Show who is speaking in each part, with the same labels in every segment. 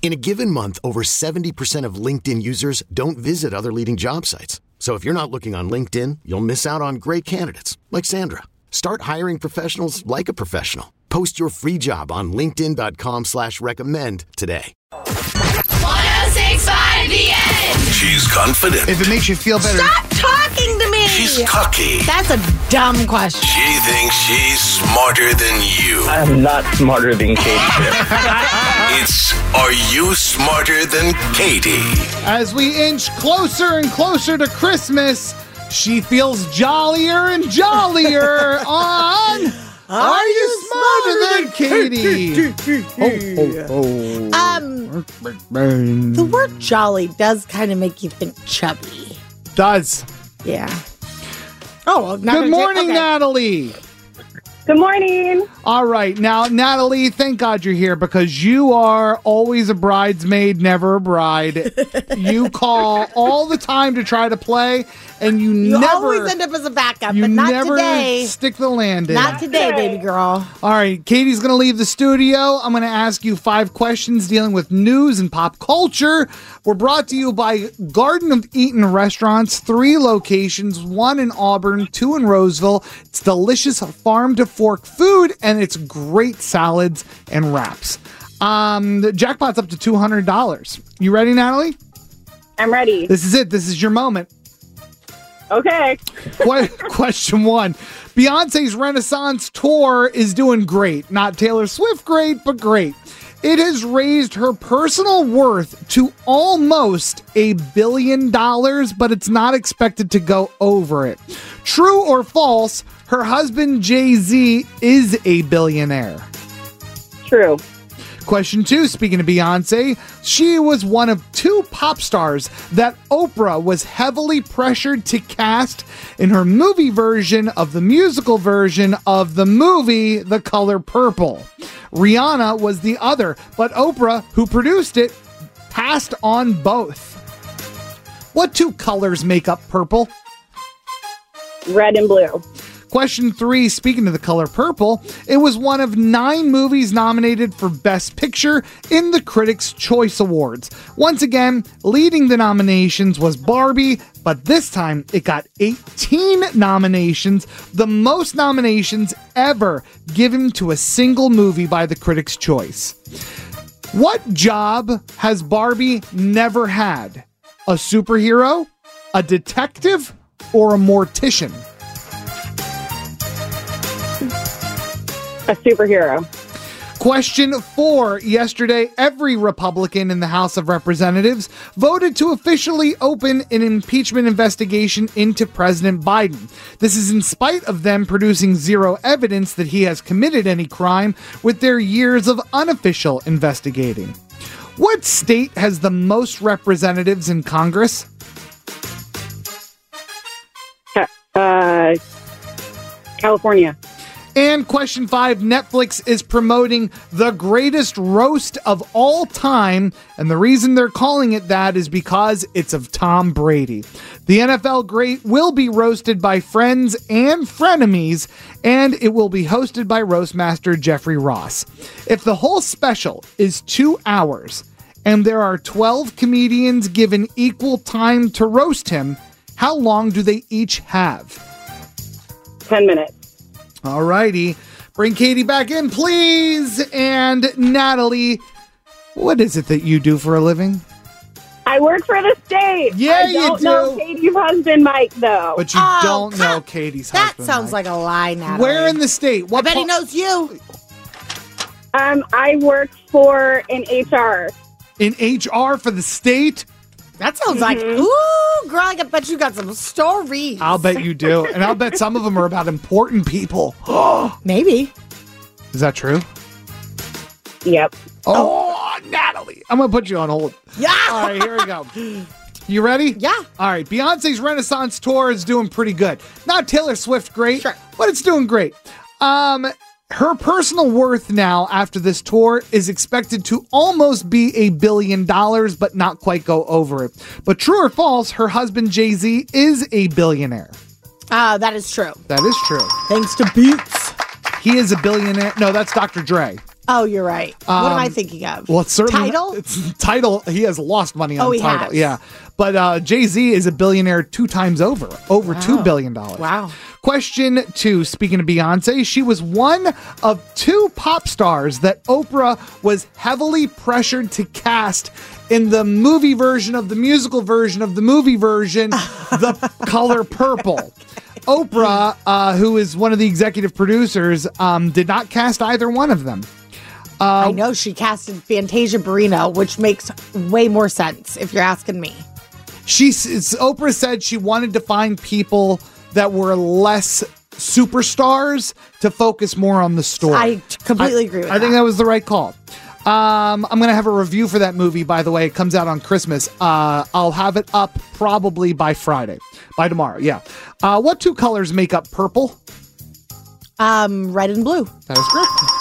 Speaker 1: In a given month, over 70% of LinkedIn users don't visit other leading job sites. So if you're not looking on LinkedIn, you'll miss out on great candidates like Sandra. Start hiring professionals like a professional. Post your free job on LinkedIn.com slash recommend today.
Speaker 2: 1065 The Edge.
Speaker 3: She's confident.
Speaker 4: If it makes you feel better.
Speaker 5: Stop talking to me.
Speaker 3: She's cocky.
Speaker 5: That's a dumb question.
Speaker 3: She thinks she's smarter than you.
Speaker 6: I'm not smarter than Katie.
Speaker 3: It's Are You Smarter Than Katie?
Speaker 4: As we inch closer and closer to Christmas, she feels jollier and jollier on. Are, you smarter than Katie? oh, oh,
Speaker 5: Um,
Speaker 4: oh.
Speaker 5: the word jolly does kind of make you think chubby.
Speaker 4: Does.
Speaker 5: Yeah. Oh, well,
Speaker 4: Good morning. Natalie.
Speaker 7: Good morning.
Speaker 4: All right. Now, Natalie, thank God you're here because you are always a bridesmaid, never a bride. you call all the time to try to play, and you,
Speaker 5: You
Speaker 4: never.
Speaker 5: always end up as a backup,
Speaker 4: you
Speaker 5: but not
Speaker 4: never
Speaker 5: today.
Speaker 4: stick the landing.
Speaker 5: Not today, baby girl.
Speaker 4: All right, Katie's going to leave the studio. I'm going to ask you five questions dealing with news and pop culture. We're brought to you by Garden of Eaton Restaurants, three locations, one in Auburn, two in Roseville. It's delicious farm to fork food and it's great salads and wraps. Um, the jackpot's up to $200. You ready, Natalie?
Speaker 7: I'm ready.
Speaker 4: This is it. This is your moment.
Speaker 7: Okay.
Speaker 4: Que- question one Beyonce's Renaissance tour is doing great. Not Taylor Swift great, but great. It has raised her personal worth to almost a billion dollars, but it's not expected to go over it. True or false, her husband Jay Z is a billionaire.
Speaker 7: True.
Speaker 4: Question two, speaking of Beyonce, she was one of two pop stars that Oprah was heavily pressured to cast in her movie version of the musical version of the movie The Color Purple. Rihanna was the other, but Oprah, who produced it, passed on both. What two colors make up purple?
Speaker 7: Red and blue.
Speaker 4: Question three, speaking of the color purple, it was one of nine movies nominated for Best Picture in the Critics' Choice Awards. Once again, leading the nominations was Barbie, but this time it got 18 nominations, the most nominations ever given to a single movie by the Critics' Choice. What job has Barbie never had? A superhero, a detective, or a mortician?
Speaker 7: A superhero.
Speaker 4: Question four. Yesterday, every Republican in the House of Representatives voted to officially open an impeachment investigation into President Biden. This is in spite of them producing zero evidence that he has committed any crime with their years of unofficial investigating. What state has the most representatives in Congress?
Speaker 7: Uh, California.
Speaker 4: And question five Netflix is promoting the greatest roast of all time. And the reason they're calling it that is because it's of Tom Brady. The NFL great will be roasted by friends and frenemies, and it will be hosted by Roastmaster Jeffrey Ross. If the whole special is two hours and there are 12 comedians given equal time to roast him, how long do they each have?
Speaker 7: 10 minutes.
Speaker 4: All righty. Bring Katie back in, please. And Natalie, what is it that you do for a living?
Speaker 7: I work for the state.
Speaker 4: Yeah,
Speaker 7: I
Speaker 4: you
Speaker 7: don't know
Speaker 4: do.
Speaker 7: Katie's husband, Mike, though.
Speaker 4: But you
Speaker 5: Oh,
Speaker 4: don't know
Speaker 5: come-
Speaker 4: Katie's
Speaker 5: That
Speaker 4: husband.
Speaker 5: sounds
Speaker 4: Mike.
Speaker 5: like a lie, Natalie.
Speaker 4: Where in the state?
Speaker 5: I
Speaker 4: What
Speaker 5: bet he
Speaker 4: pa-
Speaker 5: knows you.
Speaker 7: Um, I work for an HR.
Speaker 4: In HR for the state?
Speaker 5: That sounds like,
Speaker 7: Mm-hmm.
Speaker 5: ooh, girl, I bet you got some stories.
Speaker 4: I'll bet you do. And I'll bet some of them are about important people.
Speaker 5: Maybe.
Speaker 4: Is that true?
Speaker 7: Yep.
Speaker 4: Oh, Natalie. I'm going to put you on hold.
Speaker 5: Yeah.
Speaker 4: All right, here we go. You ready?
Speaker 5: Yeah.
Speaker 4: All right. Beyonce's Renaissance tour is doing pretty good. Not Taylor Swift great,
Speaker 5: Sure.
Speaker 4: but it's doing great. Um, her personal worth now after this tour is expected to almost be a billion dollars, but not quite go over it. But true or false, her husband Jay Z is a billionaire.
Speaker 5: Ah, that is true.
Speaker 4: That is true.
Speaker 5: Thanks to Beats.
Speaker 4: He is a billionaire. No, that's Dr. Dre.
Speaker 5: Oh, you're right. what am I
Speaker 4: Um,
Speaker 5: thinking of?
Speaker 4: Well, it's certainly
Speaker 5: Tidal?
Speaker 4: It's Tidal. He has lost money on
Speaker 5: Oh,
Speaker 4: Tidal.
Speaker 5: has.
Speaker 4: Yeah, but uh, Jay Z is a billionaire two times over, over two billion dollars.
Speaker 5: Wow.
Speaker 4: Question two. Speaking of Beyonce, she was one of two pop stars that Oprah was heavily pressured to cast in the movie version of the musical version of the movie version, The Color Purple. Oprah, uh, who is one of the executive producers, um, did not cast either one of them.
Speaker 5: I know she casted Fantasia Barrino, which makes way more sense if you're asking me.
Speaker 4: She Oprah said she wanted to find people that were less superstars to focus more on the story.
Speaker 5: I completely agree with
Speaker 4: I think
Speaker 5: that.
Speaker 4: that was the right call. Um, I'm gonna have a review for that movie. By the way, it comes out on Christmas. Uh, I'll have it up probably by Friday, by tomorrow. Yeah. Uh, what two colors make up purple?
Speaker 5: Um, red and blue.
Speaker 4: That is correct.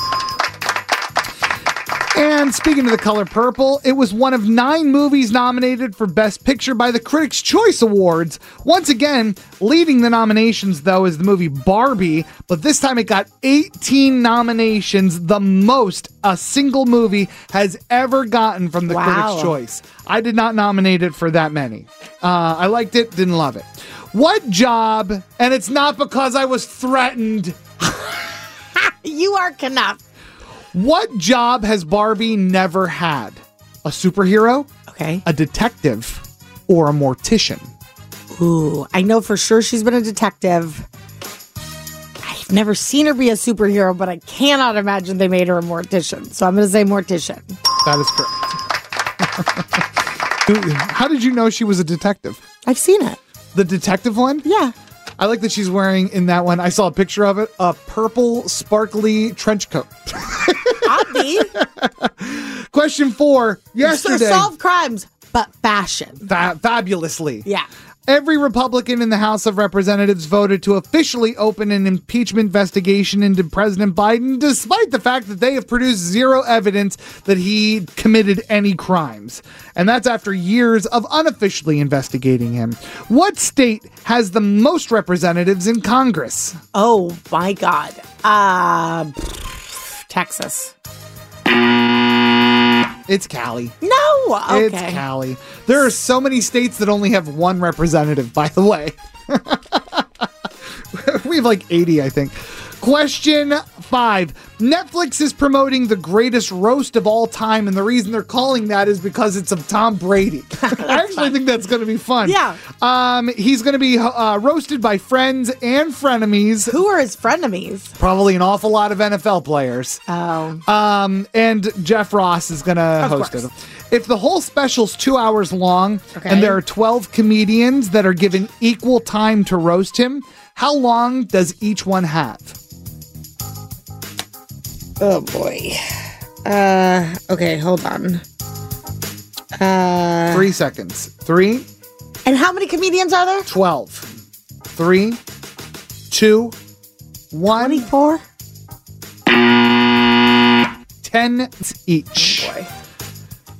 Speaker 4: And speaking of the color purple, it was one of nine movies nominated for Best Picture by the Critics' Choice Awards. Once again, leading the nominations, though, is the movie Barbie, but this time it got 18 nominations, the most a single movie has ever gotten from the
Speaker 5: Wow.
Speaker 4: Critics' Choice. I did not nominate it for that many. Uh, I liked it, didn't love it. What job, and it's not because I was threatened.
Speaker 5: You are Knuff.
Speaker 4: What job has Barbie never had? A superhero,
Speaker 5: Okay.
Speaker 4: a detective, or a mortician?
Speaker 5: Ooh, I know for sure she's been a detective. I've never seen her be a superhero, but I cannot imagine they made her a mortician. So I'm going to say mortician.
Speaker 4: That is correct. How did you know she was a detective?
Speaker 5: I've seen it.
Speaker 4: The detective one?
Speaker 5: Yeah.
Speaker 4: I like that she's wearing in that one. I saw a picture of it a purple, sparkly trench coat. Question four
Speaker 5: so
Speaker 4: yesterday.
Speaker 5: solve crimes, but fashion.
Speaker 4: fa- fabulously.
Speaker 5: Yeah.
Speaker 4: Every Republican in the House of Representatives voted to officially open an impeachment investigation into President Biden, despite the fact that they have produced zero evidence that he committed any crimes. And that's after years of unofficially investigating him. What state has the most representatives in Congress?
Speaker 5: Oh my God. Uh, Texas.
Speaker 4: It's Cali.
Speaker 5: No. Okay.
Speaker 4: It's Cali. There are so many states that only have one representative, by the way. we have like 80, I think. Question five Netflix is promoting the greatest roast of all time, and the reason they're calling that is because it's of Tom Brady. I actually think that's going to be fun.
Speaker 5: Yeah.
Speaker 4: Um, he's going to be uh, roasted by friends and frenemies,
Speaker 5: Who are his frenemies?
Speaker 4: probably an awful lot of NFL players.
Speaker 5: Oh.
Speaker 4: Um, and Jeff Ross is going to host
Speaker 5: course.
Speaker 4: it. If the whole special's two hours long
Speaker 5: Okay.
Speaker 4: and there are 12 comedians that are given equal time to roast him, how long does each one have?
Speaker 5: Oh boy. Uh okay, hold on. Uh
Speaker 4: Three seconds. Three,
Speaker 5: and how many comedians are there?
Speaker 4: 12. Three, two, one,
Speaker 5: 24?
Speaker 4: 10 each. Boy.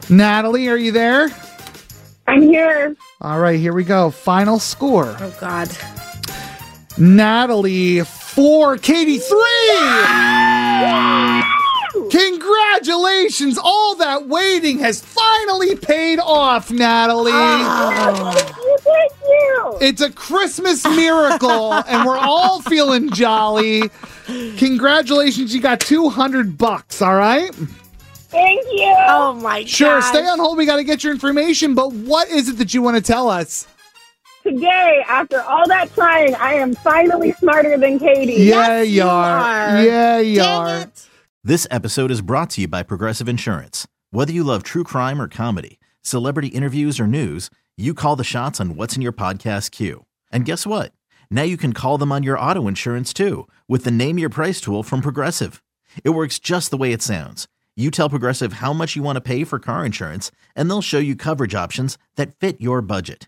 Speaker 4: Natalie, are you there?
Speaker 7: I'm here.
Speaker 4: All right, here we go. Final score.
Speaker 5: Oh god.
Speaker 4: Natalie, four, Katie, three. Congratulations! All that waiting has finally paid off, Natalie.
Speaker 7: Thank you. Thank you.
Speaker 4: It's a Christmas miracle, and we're all feeling jolly. Congratulations, you got 200 bucks, all right?
Speaker 7: Thank you.
Speaker 5: Oh my god.
Speaker 4: Sure, stay on hold. We got to get your information, but what is it that you want to tell us?
Speaker 7: Today, after all that trying, I am finally smarter than Katie.
Speaker 4: Yeah, you are.
Speaker 5: are.
Speaker 4: Yeah, you
Speaker 5: Dang
Speaker 4: are.
Speaker 5: it.
Speaker 8: This episode is brought to you by Progressive Insurance. Whether you love true crime or comedy, celebrity interviews or news, you call the shots on what's in your podcast queue. And guess what? Now you can call them on your auto insurance too with the Name Your Price tool from Progressive. It works just the way it sounds. You tell Progressive how much you want to pay for car insurance, and they'll show you coverage options that fit your budget.